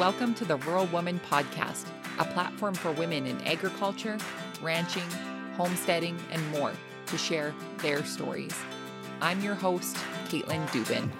Welcome to the Rural Woman Podcast, a platform for women in agriculture, ranching, homesteading, and more to share their stories. I'm your host, Caitlin Dubin.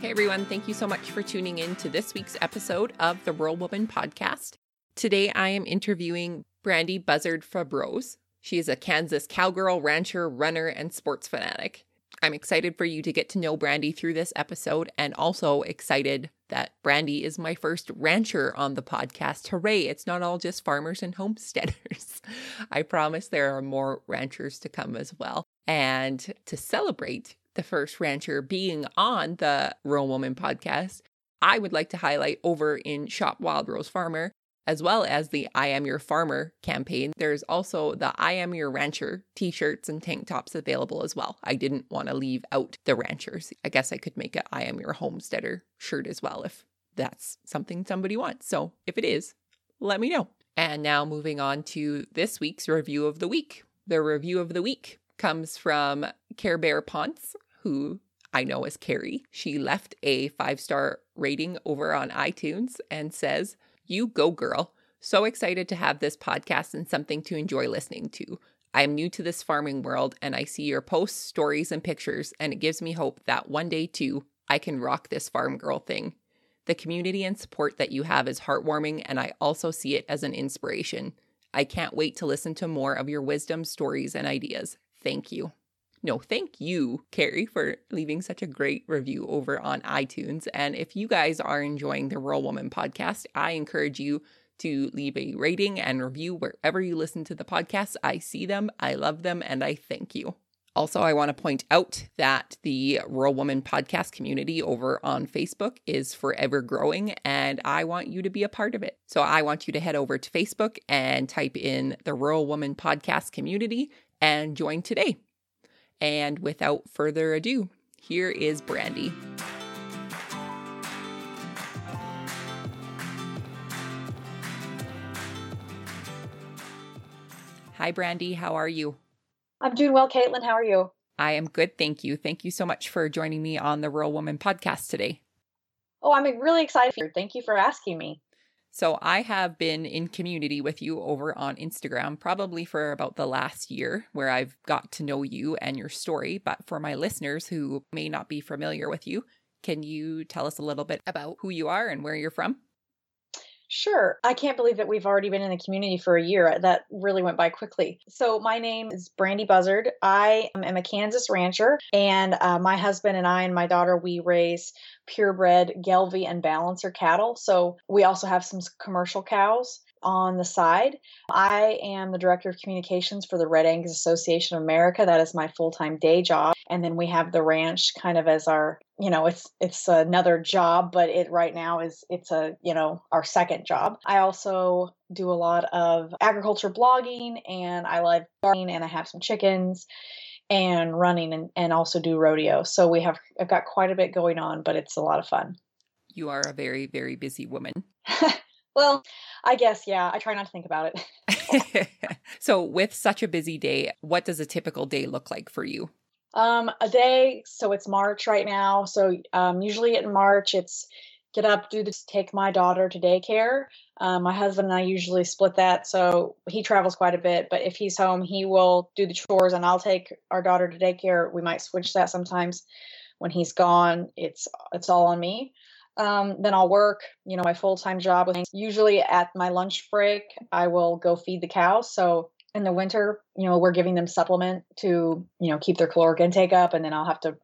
Hey everyone, thank you so much for tuning in to this week's episode of the Rural Woman Podcast. Today I am interviewing Brandi Buzzard Frobose. She is a Kansas cowgirl, rancher, runner, and sports fanatic. I'm excited for you to get to know Brandi through this episode and also excited that Brandi is my first rancher on the podcast. Hooray, it's not all just farmers and homesteaders. I promise there are more ranchers to come as well. And to celebrate the first rancher being on the Rural Woman podcast, I would like to highlight over in Shop Wild Rose Farmer as well as the I Am Your Farmer campaign. There's also the I Am Your Rancher t shirts and tank tops available as well. I didn't want to leave out the ranchers. I guess I could make a I Am Your Homesteader shirt as well if that's something somebody wants. So if it is, let me know. And now moving on to this week's review of the week. The review of the week comes from Care Bear Ponce, who I know as Carrie. She left a five star rating over on iTunes and says, you go, girl. So excited to have this podcast and something to enjoy listening to. I am new to this farming world and I see your posts, stories, and pictures, and it gives me hope that one day too, I can rock this farm girl thing. The community and support that you have is heartwarming, and I also see it as an inspiration. I can't wait to listen to more of your wisdom, stories, and ideas. Thank you. No, thank you, Carrie, for leaving such a great review over on iTunes. And if you guys are enjoying the Rural Woman podcast, I encourage you to leave a rating and review wherever you listen to the podcast. I see them, I love them, and I thank you. Also, I want to point out that the Rural Woman podcast community over on Facebook is forever growing, and I want you to be a part of it. So, I want you to head over to Facebook and type in the Rural Woman podcast community and join today. And without further ado, here is Brandi. Hi, Brandi. How are you? I'm doing well, Caitlin. How are you? I am good. Thank you. Thank you so much for joining me on the Rural Woman podcast today. Oh, I'm really excited. Thank you for asking me. So I have been in community with you over on Instagram probably for about the last year where I've got to know you and your story. But for my listeners who may not be familiar with you, can you tell us a little bit about who you are and where you're from? Sure. I can't believe that we've already been in the community for a year. That really went by quickly. So, my name is Brandi Buzzard. I am a Kansas rancher, and uh, my husband and I and my daughter, we raise purebred Gelbvieh and Balancer cattle. So, we also have some commercial cows on the side. I am the director of communications for the Red Angus Association of America. That is my full-time day job. And then we have the ranch kind of as our, you know, it's it's another job, but it right now is it's a, you know, our second job. I also do a lot of agriculture blogging and I love gardening and I have some chickens and running and, and also do rodeo. So we have I've got quite a bit going on, but it's a lot of fun. You are a very, very busy woman. Well, I guess, yeah. I try not to think about it. so, with such a busy day, what does a typical day look like for you? Um, a day, so it's March right now. So, um, usually in March, it's get up, do this, take my daughter to daycare. Um, my husband and I usually split that. So, he travels quite a bit, but if he's home, he will do the chores and I'll take our daughter to daycare. We might switch that sometimes. When he's gone, it's it's all on me. Um, then I'll work, you know, my full time job. Usually at my lunch break, I will go feed the cows. So in the winter, you know, we're giving them supplement to, you know, keep their caloric intake up, and then I'll have to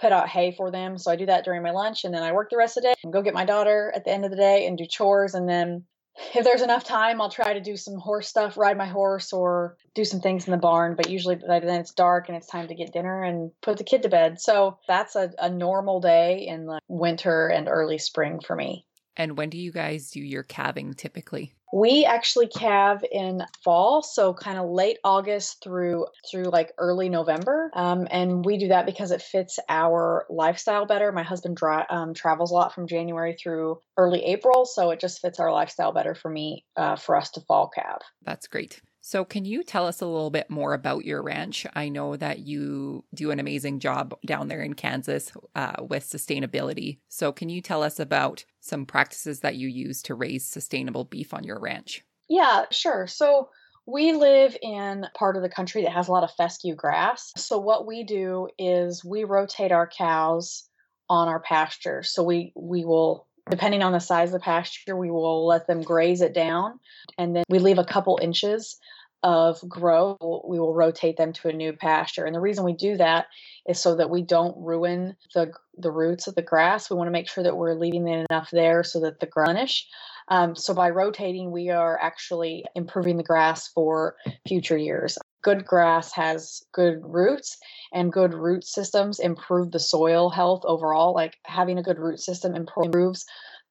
put out hay for them. So I do that during my lunch, and then I work the rest of the day and go get my daughter at the end of the day and do chores, and then if there's enough time, I'll try to do some horse stuff, ride my horse, or do some things in the barn. But usually by then it's dark and it's time to get dinner and put the kid to bed. So that's a, a normal day in the winter and early spring for me. And when do you guys do your calving typically? We actually calve in fall, so kind of late August through through like early November, um, and we do that because it fits our lifestyle better. My husband um, travels a lot from January through early April, so it just fits our lifestyle better for me uh, for us to fall calve. That's great. So, can you tell us a little bit more about your ranch? I know that you do an amazing job down there in Kansas uh, with sustainability. So, can you tell us about some practices that you use to raise sustainable beef on your ranch? Yeah, sure. So, we live in part of the country that has a lot of fescue grass. So, what we do is we rotate our cows on our pasture. So, we, we will depending on the size of the pasture, we will let them graze it down and then we leave a couple inches of grow. We will rotate them to a new pasture. And the reason we do that is so that we don't ruin the the roots of the grass. We want to make sure that we're leaving enough there so that the garnish. Um, so by rotating, we are actually improving the grass for future years. Good grass has good roots, and good root systems improve the soil health overall. Like having a good root system improves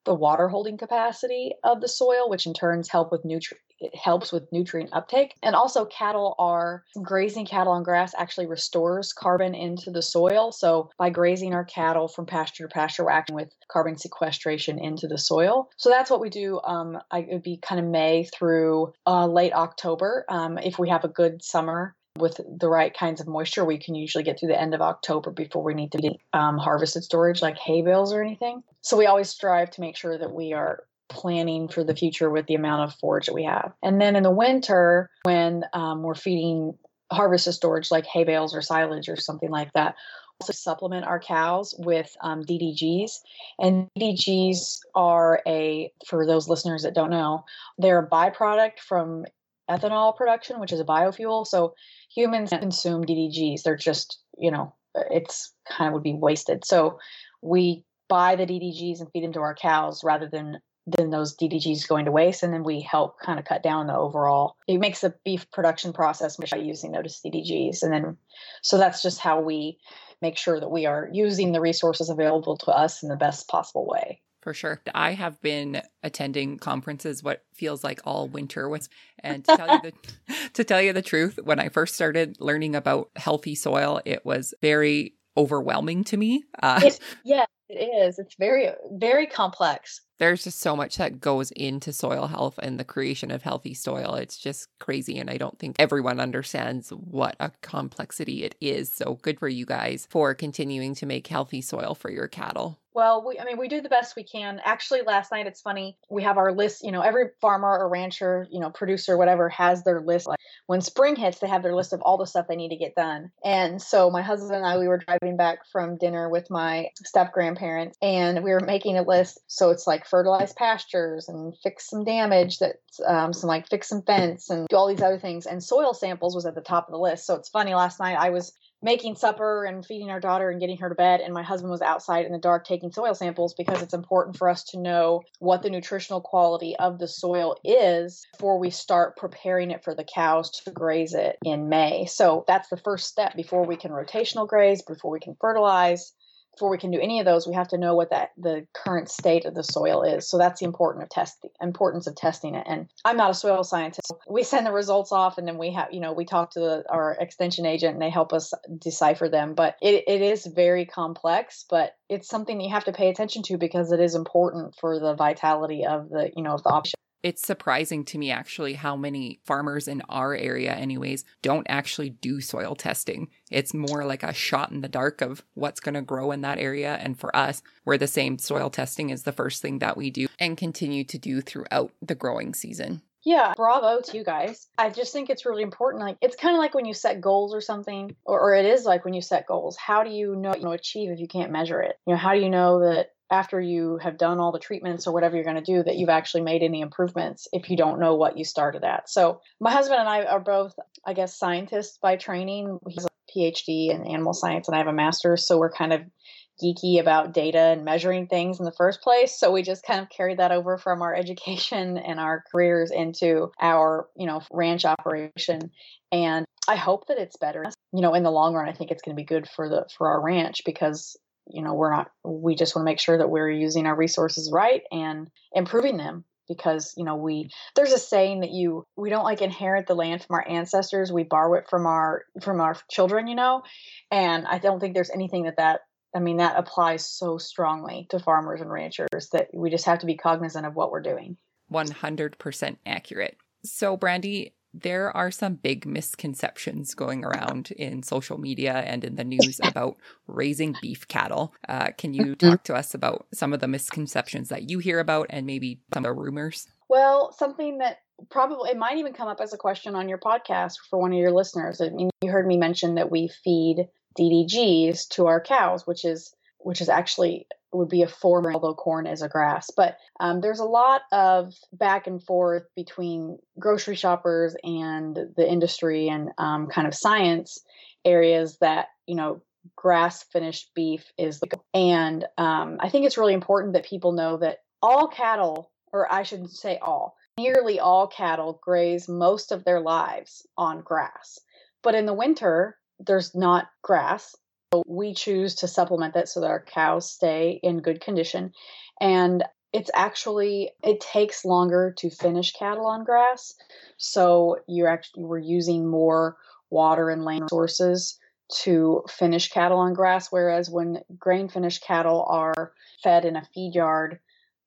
the water holding capacity of the soil, which in turns help with nutrient it helps with nutrient uptake. And also cattle are grazing cattle on grass actually restores carbon into the soil. So by grazing our cattle from pasture to pasture, we're acting with carbon sequestration into the soil. So that's what we do. Um, I, it would be kind of May through uh, late October. Um, if we have a good summer, with the right kinds of moisture, we can usually get through the end of October before we need to be um, harvested storage like hay bales or anything. So we always strive to make sure that we are planning for the future with the amount of forage that we have. And then in the winter, when um, we're feeding harvest harvested storage like hay bales or silage or something like that, also supplement our cows with um, DDGs. And DDGs are a, for those listeners that don't know, they're a byproduct from ethanol production, which is a biofuel. So humans consume DDGs. They're just, you know, it's kind of would be wasted. So we buy the DDGs and feed them to our cows rather than than those DDGs going to waste, and then we help kind of cut down the overall. It makes the beef production process by using those DDGs, and then so that's just how we make sure that we are using the resources available to us in the best possible way. For sure. I have been attending conferences what feels like all winter with and to tell you the to tell you the truth, when I first started learning about healthy soil, it was very overwhelming to me. Uh, it, yeah, it is. It's very very complex there's just so much that goes into soil health and the creation of healthy soil. It's just crazy. And I don't think everyone understands what a complexity it is. So good for you guys for continuing to make healthy soil for your cattle. Well, we, I mean, we do the best we can. Actually, last night, it's funny. We have our list, you know, every farmer or rancher, you know, producer, whatever, has their list. Like when spring hits, they have their list of all the stuff they need to get done. And so my husband and I, we were driving back from dinner with my step grandparents and we were making a list. So it's like fertilize pastures and fix some damage that's um, some like fix some fence and do all these other things. And soil samples was at the top of the list. So it's funny. Last night I was making supper and feeding our daughter and getting her to bed and my husband was outside in the dark taking soil samples because it's important for us to know what the nutritional quality of the soil is before we start preparing it for the cows to graze it in May. So that's the first step before we can rotational graze, before we can fertilize, before we can do any of those, we have to know what that the current state of the soil is. So that's the important of testing importance of testing it. And I'm not a soil scientist. We send the results off and then we have, you know, we talk to the, our extension agent and they help us decipher them. But it, it is very complex, but it's something you have to pay attention to because it is important for the vitality of the, you know, of the option it's surprising to me actually how many farmers in our area anyways don't actually do soil testing it's more like a shot in the dark of what's going to grow in that area and for us we're the same soil testing is the first thing that we do and continue to do throughout the growing season yeah, bravo to you guys. I just think it's really important. Like it's kind of like when you set goals or something, or, or it is like when you set goals. How do you know you know achieve if you can't measure it? You know, how do you know that after you have done all the treatments or whatever you're going to do that you've actually made any improvements if you don't know what you started at. So, my husband and I are both, I guess, scientists by training. He's a PhD in animal science and I have a master's. So, we're kind of geeky about data and measuring things in the first place. So, we just kind of carried that over from our education and our careers into our, you know, ranch operation. And I hope that it's better. You know, in the long run, I think it's going to be good for the for our ranch because you know we're not we just want to make sure that we're using our resources right and improving them because you know we mm. there's a saying that you we don't like inherit the land from our ancestors we borrow it from our from our children you know? And i don't think there's anything that that i mean that applies so strongly to farmers and ranchers that we just have to be cognizant of what we're doing. 100% accurate. So brandy there are some big misconceptions going around in social media and in the news about raising beef cattle. Uh, can you mm-hmm. talk to us about some of the misconceptions that you hear about and maybe some of the rumors? Well, something that probably it might even come up as a question on your podcast for one of your listeners. I mean, you heard me mention that we feed DDGs to our cows, which is which is actually would be a form, although corn is a grass. But um, there's a lot of back and forth between grocery shoppers and the industry and um, kind of science areas that you know grass finished beef is like, and um, I think it's really important that people know that all cattle, or I should say all, nearly all cattle graze most of their lives on grass. But in the winter, there's not grass. So we choose to supplement that so that our cows stay in good condition. And it's actually it takes longer to finish cattle on grass. So you're actually we're using more water and land sources to finish cattle on grass, whereas when grain finished cattle are fed in a feed yard,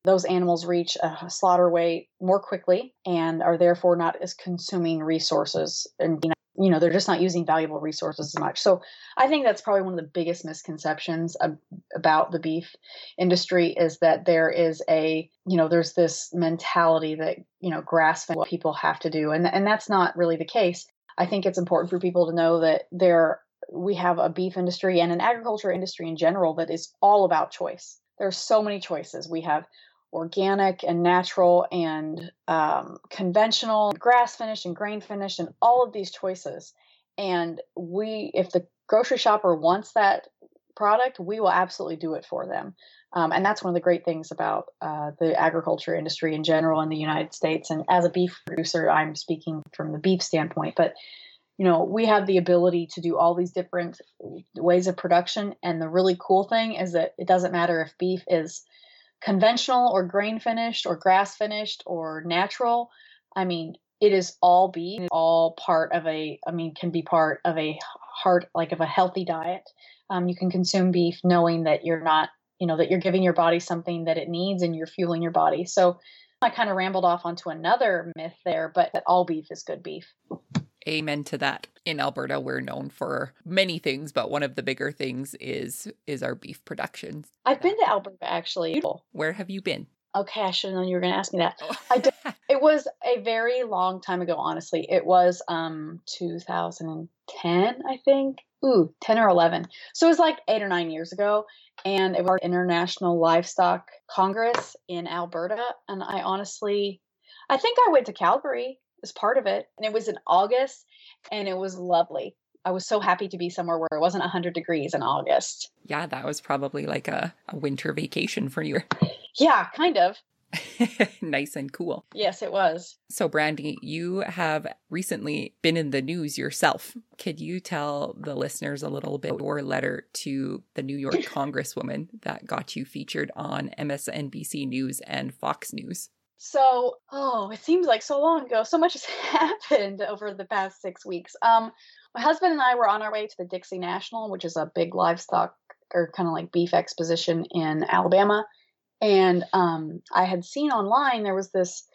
those animals reach a slaughter weight more quickly and are therefore not as consuming resources and you know, you know they're just not using valuable resources as much. So i think that's probably one of the biggest misconceptions ab- about the beef industry is that there is a you know there's this mentality that you know grass fed what people have to do and and that's not really the case. I think it's important for people to know that there we have a beef industry and an agriculture industry in general that is all about choice. There's so many choices. We have organic and natural and um, conventional, grass finish and grain finish, and all of these choices. And we, if the grocery shopper wants that product, we will absolutely do it for them. Um, and that's one of the great things about uh, the agriculture industry in general in the United States. And as a beef producer, I'm speaking from the beef standpoint, but you know, we have the ability to do all these different ways of production. And the really cool thing is that it doesn't matter if beef is conventional or grain finished or grass finished or natural. I mean, it is all beef, all part of a, I mean, can be part of a heart, like of a healthy diet. Um, you can consume beef knowing that you're not, you know, that you're giving your body something that it needs and you're fueling your body. So I kind of rambled off onto another myth there, but all beef is good beef. Amen to that. In Alberta, we're known for many things, but one of the bigger things is is our beef production. I've been to Alberta actually. Where have you been? Okay, I should have known you were going to ask me that. Oh. I did, it was a very long time ago, honestly. It was um 2010, I think. Ooh, 10 or 11. So it was like eight or nine years ago. And it was our International Livestock Congress in Alberta. And I honestly, I think I went to Calgary was part of it. And it was in August and it was lovely. I was so happy to be somewhere where it wasn't 100 degrees in August. Yeah, that was probably like a, a winter vacation for you. Yeah, kind of. nice and cool. Yes, it was. So, Brandi, you have recently been in the news yourself. Could you tell the listeners a little bit your letter to the New York Congresswoman that got you featured on MSNBC News and Fox News? So, oh, it seems like so long ago. So much has happened over the past six weeks. Um, my husband and I were on our way to the Dixie National, which is a big livestock or kind of like beef exposition in Alabama. And um, I had seen online there was this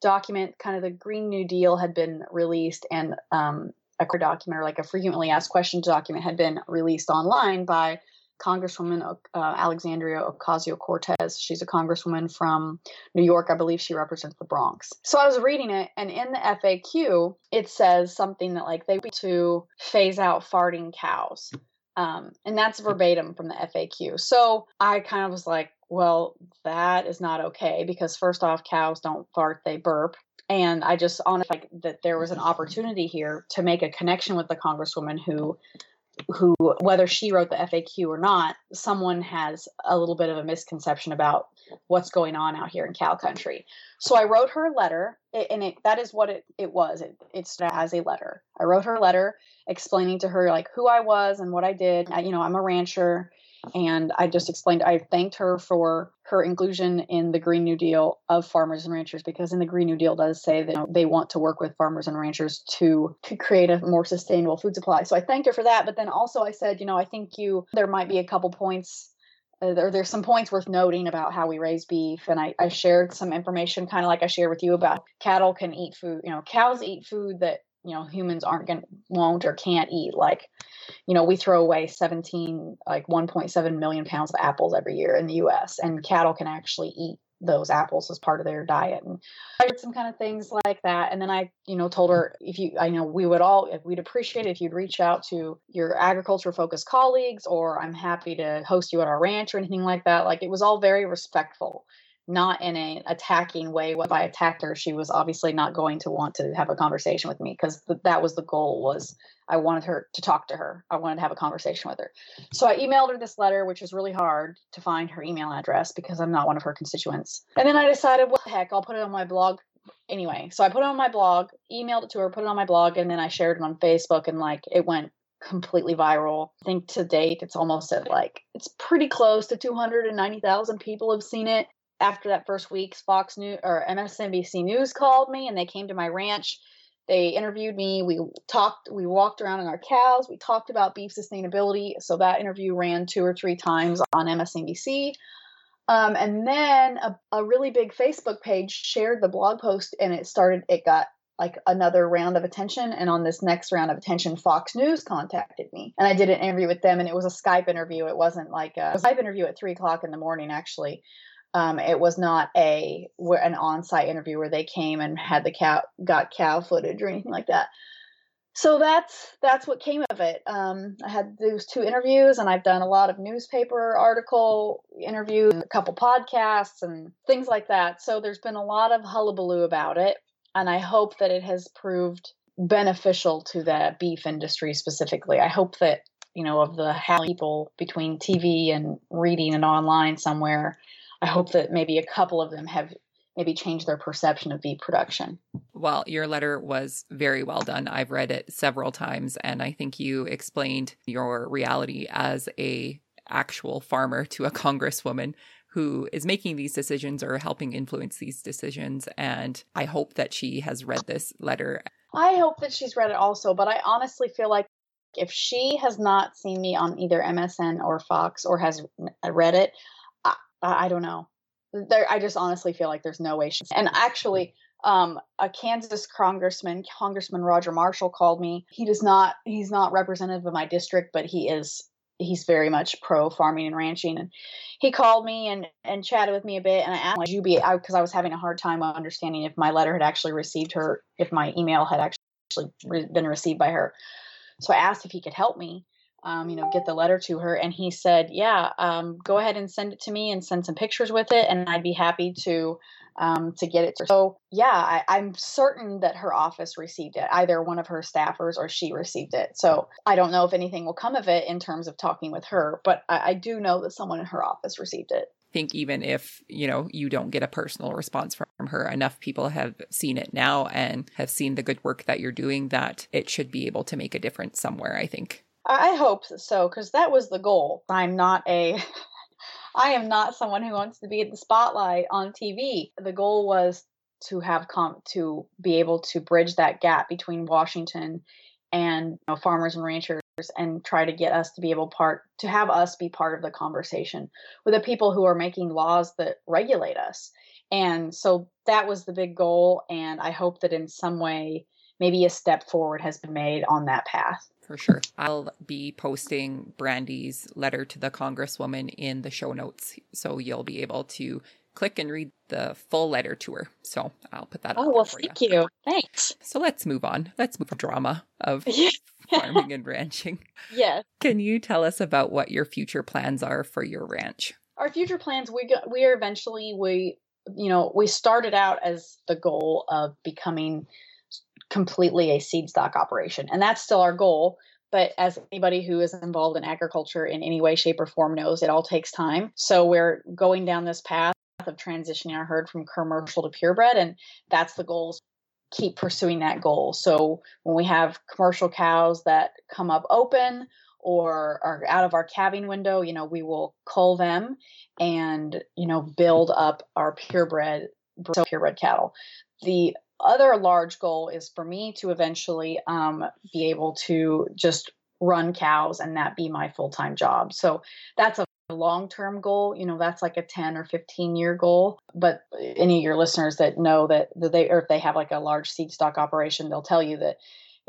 document, kind of the Green New Deal had been released, and um, a document or like a frequently asked questions document had been released online by Congresswoman uh, Alexandria Ocasio Cortez. She's a congresswoman from New York. I believe she represents the Bronx. So I was reading it, and in the FAQ, it says something that like they need to phase out farting cows. Um, and that's verbatim from the FAQ. So I kind of was like, well, that is not okay because first off, cows don't fart, they burp. And I just honestly like that there was an opportunity here to make a connection with the congresswoman who who, whether she wrote the FAQ or not, someone has a little bit of a misconception about what's going on out here in cow country. So I wrote her a letter, and it, that is what it, it was. It, it's as a letter. I wrote her a letter explaining to her like who I was and what I did. I, you know, I'm a rancher and I just explained, I thanked her for her inclusion in the Green New Deal of farmers and ranchers because in the Green New Deal does say that they want to work with farmers and ranchers to, to create a more sustainable food supply. So I thanked her for that. But then also I said, you know, I think you, there might be a couple points uh, there, there's some points worth noting about how we raise beef and I, I shared some information kind of like i shared with you about cattle can eat food you know cows eat food that you know humans aren't going won't or can't eat. Like you know we throw away 17 like 1.7 million pounds of apples every year in the us and cattle can actually eat those apples as part of their diet and i did some kind of things like that and then i you know told her if you i know we would all if we'd appreciate if you'd reach out to your agriculture focused colleagues or i'm happy to host you at our ranch or anything like that. Like it was all very respectful not in an attacking way. If I attacked her, she was obviously not going to want to have a conversation with me because th- that was the goal. Was I wanted her to talk to her. I wanted to have a conversation with her. So I emailed her this letter, which was really hard to find her email address because I'm not one of her constituents. And then I decided, what the heck, I'll put it on my blog anyway. So I put it on my blog, emailed it to her, put it on my blog, and then I shared it on Facebook, and like it went completely viral. I think to date it's almost at like it's pretty close to 290,000 people have seen it after that first week, Fox News or MSNBC News called me and they came to my ranch. They interviewed me. We talked, we walked around in our cows. We talked about beef sustainability. So that interview ran two or three times on MSNBC. Um, and then a, a really big Facebook page shared the blog post and it started, it got like another round of attention. And on this next round of attention, Fox News contacted me and I did an interview with them. And it was a Skype interview. It wasn't like a Skype interview at three o'clock in the morning, actually. Um, it was not a an on-site interview where they came and had the cow got cow footage or anything like that. So that's that's what came of it. Um, I had those two interviews, and I've done a lot of newspaper article interviews, a couple podcasts, and things like that. So there's been a lot of hullabaloo about it, and I hope that it has proved beneficial to the beef industry specifically. I hope that you know of the how people between TV and reading and online somewhere I hope that maybe a couple of them have maybe changed their perception of beef production. Well, your letter was very well done. I've read it several times and I think you explained your reality as a actual farmer to a congresswoman who is making these decisions or helping influence these decisions and I hope that she has read this letter. I hope that she's read it also, but I honestly feel like if she has not seen me on either MSN or Fox or has read it, I don't know. There, I just honestly feel like there's no way. She, and actually, um, a Kansas congressman, Congressman Roger Marshall, called me. He does not. He's not representative of my district, but he is. He's very much pro farming and ranching, and he called me and and chatted with me a bit. And I asked, "Would you be?" Because I, I was having a hard time understanding if my letter had actually received her, if my email had actually been received by her. So I asked if he could help me, um, you know, get the letter to her. And he said, yeah, um, go ahead and send it to me and send some pictures with it. And I'd be happy to, um, to get it to her. So yeah, I, am certain that her office received it. Either one of her staffers or she received it. So I don't know if anything will come of it in terms of talking with her, but I, I do know that someone in her office received it think even if you know you don't get a personal response from her enough people have seen it now and have seen the good work that you're doing that it should be able to make a difference somewhere i think I hope so because that was the goal. I'm not a I am not someone who wants to be in the spotlight on TV. The goal was to have com- to be able to bridge that gap between Washington and you know, farmers and ranchers and try to get us to be able part to have us be part of the conversation with the people who are making laws that regulate us. And so that was the big goal and I hope that in some way maybe a step forward has been made on that path for sure. I'll be posting Brandi's letter to the Congresswoman in the show notes. So you'll be able to click and read the full letter to her. So I'll put that. Oh well, thank you. you. Thanks. So let's move on. Let's move to drama of farming and ranching. Yes. Can you tell us about what your future plans are for your ranch? Our future plans. We got, we are eventually we you know we started out as the goal of becoming completely a seed stock operation. And that's still our goal. But as anybody who is involved in agriculture in any way, shape, or form knows, it all takes time. So we're going down this path of transitioning our herd from commercial to purebred. And that's the goal keep pursuing that goal. So when we have commercial cows that come up open or are out of our calving window, you know, we will cull them and, you know, build up our purebred purebred cattle. The other large goal is for me to eventually um, be able to just run cows and that be my full time job. So that's a long term goal, you know, that's like a 10 or 15 year goal. But any of your listeners that know that, that they, or if they have like a large seed stock operation, they'll tell you that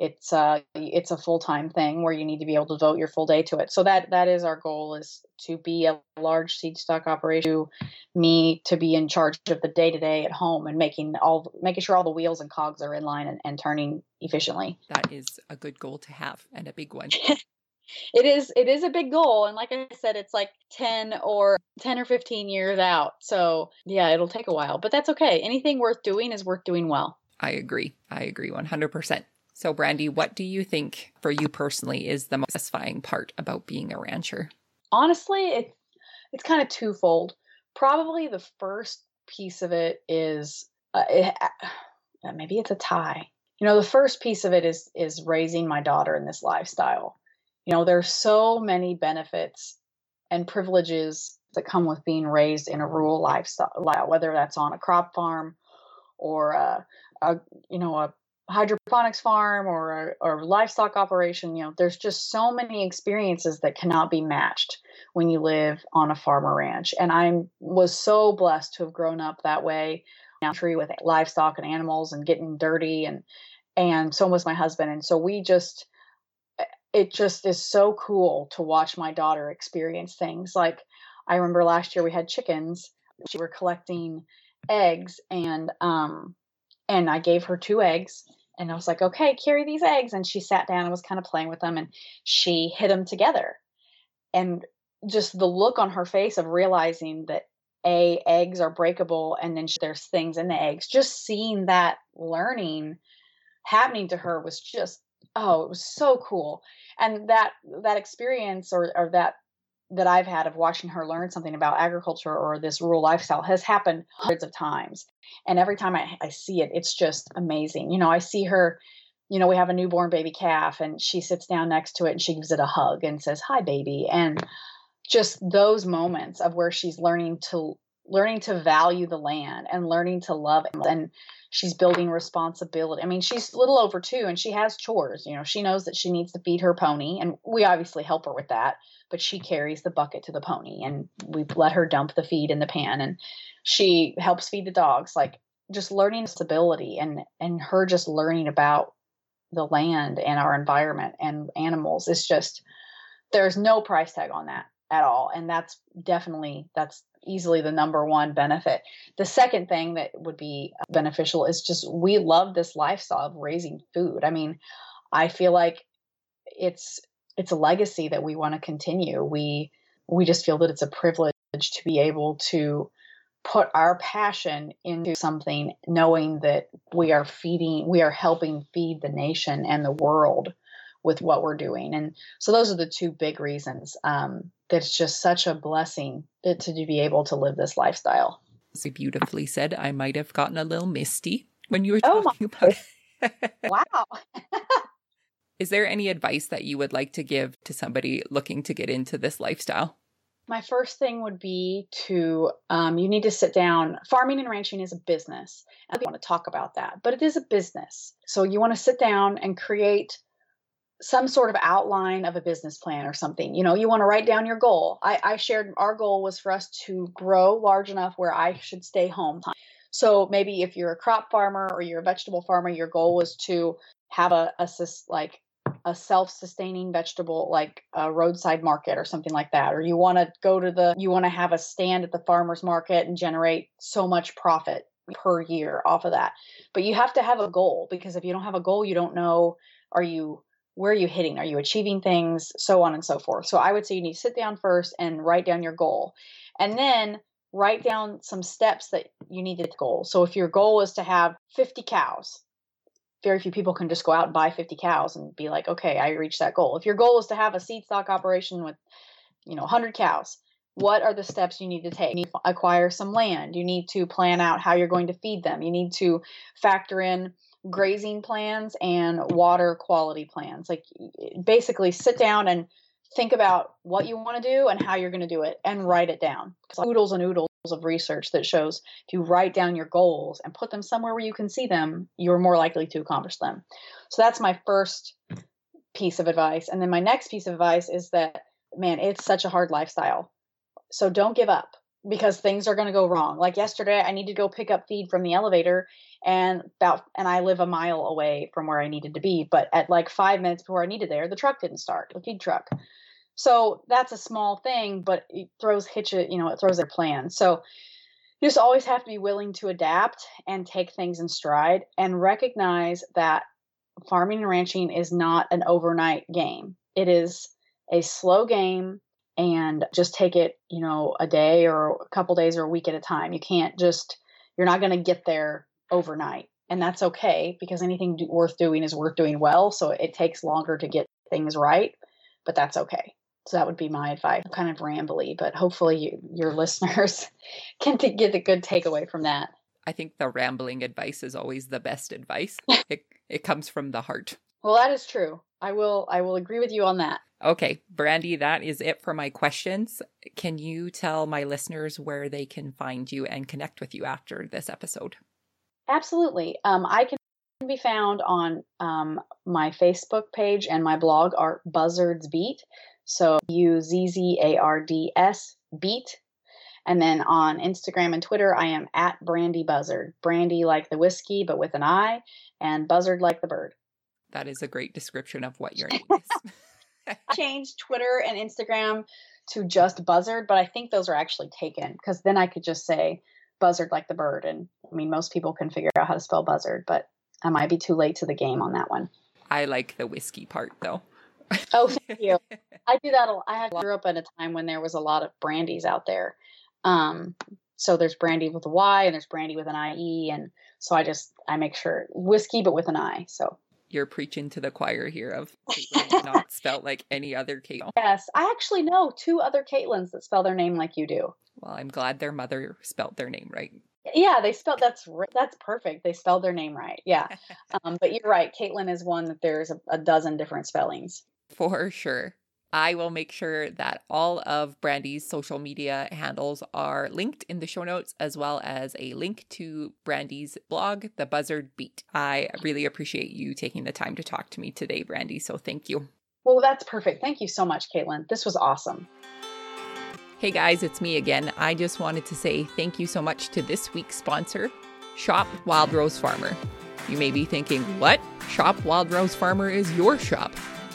it's uh it's a full-time thing where you need to be able to devote your full day to it. So that that is our goal is to be a large seed stock operation me to be in charge of the day-to-day at home and making all making sure all the wheels and cogs are in line and, and turning efficiently. That is a good goal to have and a big one. It is it is a big goal and like i said it's like 10 or 10 or 15 years out. So yeah it'll take a while but that's okay. Anything worth doing is worth doing well. I agree. I agree 100% so, Brandi, what do you think for you personally is the most satisfying part about being a rancher? Honestly, it, it's kind of twofold. Probably the first piece of it is uh, it, uh, maybe it's a tie. You know, the first piece of it is is raising my daughter in this lifestyle. You know, there's so many benefits and privileges that come with being raised in a rural lifestyle, whether that's on a crop farm or a, a you know a hydroponics farm or a, or livestock operation you know there's just so many experiences that cannot be matched when you live on a farm or ranch. And i was so blessed to have grown up that way tree with livestock and animals and getting dirty and and so was my husband. And so we just eh, it just is so cool to watch my daughter experience things. Like i remember last year we had chickens. We were collecting eggs and um and I gave her two eggs and I was like, okay, carry these eggs. And she sat down and was kind of playing with them and she hid them together. And just the look on her face of realizing that a eggs are breakable and then there's things in the eggs just seeing that learning happening to her was just oh it was so cool and that that experience or, or that that I've had of watching her learn something about agriculture or this rural lifestyle has happened hundreds of times. And every time I, I see it, it's just amazing. You know, I see her, you know, we have a newborn baby calf and she sits down next to it and she gives it a hug and says, Hi, baby. And just those moments of where she's learning to learning to value the land and learning to love it and she's building responsibility. I mean, she's a little over two and she has chores. You know, she knows that she needs to feed her pony, and we obviously help her with that, but she carries the bucket to the pony and we let her dump the feed in the pan and she helps feed the dogs. Like just learning stability and and her just learning about the land and our environment and animals is just there's no price tag on that at all and that's definitely that's easily the number one benefit. The second thing that would be beneficial is just we love this lifestyle of raising food. I mean, I feel like it's it's a legacy that we want to continue. We we just feel that it's a privilege to be able to put our passion into something knowing that we are feeding we are helping feed the nation and the world with what we're doing. And so those are the two big reasons um, that it's just such a blessing to, to be able to live this lifestyle. So beautifully said. I might have gotten a little misty when you were oh talking oh about it. wow. Is there any advice that you would like to give to somebody looking to get into this lifestyle? My first thing would be to um, you need to sit down. Farming and ranching is a business. I want to talk about that, but it is a business. So you want to sit down and create some sort of outline of a business plan or something. You know, you want to write down your goal. I, I shared our goal was for us to grow large enough where I should stay home. So maybe if you're a crop farmer or you're a vegetable farmer, your goal was to have a, a like a self-sustaining vegetable like a roadside market or something like that or you want to go to the you want to have a stand at the farmers market and generate so much profit per year off of that but you have to have a goal because if you don't have a goal you don't know are you where are you hitting? Are you achieving things? So on and so forth. So I would say you need to sit down first and write down your goal. And then write down some steps that you need to goal. So if your goal is to have 50 cows, very few people can just go out and buy 50 cows and be like, okay, I reached that goal. If your goal is to have a seed stock operation with, you know, 100 cows, what are the steps you need to take? You need to acquire some land. You need to plan out how you're going to feed them. You need to factor in grazing plans and water quality plans. Like basically sit down and think about what you want to do and how you're going to do it and write it down. Because oodles and oodles of research that shows if you write down your goals and put them somewhere where you can see them, you're more likely to accomplish them. So that's my first piece of advice. And then my next piece of advice is that man, it's such a hard lifestyle. So don't give up because things are going to go wrong. Like yesterday, I needed to go pick up feed from the elevator and about and I live a mile away from where I needed to be, but at like 5 minutes before I needed there, the truck didn't start, the feed truck. So that's a small thing, but it throws hitch it, you know, it throws their plan. So you just always have to be willing to adapt and take things in stride and recognize that farming and ranching is not an overnight game. It is a slow game and just take it, you know, a day or a couple days or a week at a time. You can't just, you're not going to get there overnight. And that's okay because anything do, worth doing is worth doing well. So it takes longer to get things right, but that's okay. So that would be my advice. Kind of rambly, but hopefully you, your listeners can t- get a good takeaway from that. I think the rambling advice is always the best advice. it, it comes from the heart. Well, that is true. I will I will agree with you on that. Okay, Brandi, that is it for my questions. Can you tell my listeners where they can find you and connect with you after this episode? Absolutely. Um, I can be found on um, my Facebook page and my blog, Art Buzzards Beat. So U Z Z A R D S Beat. And then on Instagram and Twitter, I am at Brandi Buzzard. Brandy like the whiskey, but with an I, and Buzzard like the bird. That is a great description of what your name is. changed Twitter and Instagram to just Buzzard, but I think those are actually taken because then I could just say Buzzard like the bird. And I mean, most people can figure out how to spell Buzzard, but I might be too late to the game on that one. I like the whiskey part though. oh, thank you. I do that. A, I grew up at a time when there was a lot of brandies out there. Um, so there's brandy with a Y and there's brandy with an IE. And so I just, I make sure whiskey, but with an I. So you're preaching to the choir here of Caitlin not spelled like any other Kate. Yes, I actually know two other Caitlins that spell their name like you do. Well, I'm glad their mother spelled their name right. Yeah, they spelled that's that's perfect. They spelled their name right. Yeah, um, but you're right. Caitlin is one that there's a, a dozen different spellings. For sure. I will make sure that all of Brandi's social media handles are linked in the show notes, as well as a link to Brandi's blog, The Buzzard Beat. I really appreciate you taking the time to talk to me today, Brandi. So thank you. Well, that's perfect. Thank you so much, Caitlin. This was awesome. Hey guys, it's me again. I just wanted to say thank you so much to this week's sponsor, Shop Wild Rose Farmer. You may be thinking, what? Shop Wild Rose Farmer is your shop.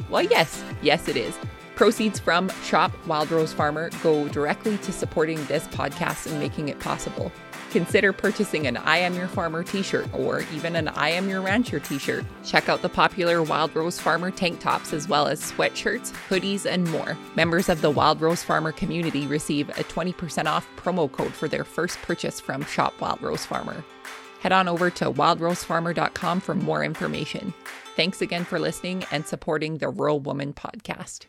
Well, yes, yes, it is. Proceeds from Shop Wild Rose Farmer go directly to supporting this podcast and making it possible. Consider purchasing an I Am Your Farmer t shirt or even an I Am Your Rancher t shirt. Check out the popular Wild Rose Farmer tank tops as well as sweatshirts, hoodies, and more. Members of the Wild Rose Farmer community receive a 20% off promo code for their first purchase from Shop Wild Rose Farmer. Head on over to wildrosefarmer.com for more information. Thanks again for listening and supporting the Rural Woman podcast.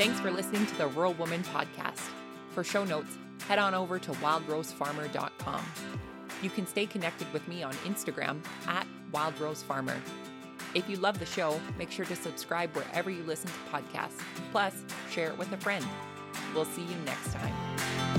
Thanks for listening to the Rural Woman Podcast. For show notes, head on over to wildrosefarmer.com. You can stay connected with me on Instagram at wildrosefarmer. If you love the show, make sure to subscribe wherever you listen to podcasts. Plus, share it with a friend. We'll see you next time.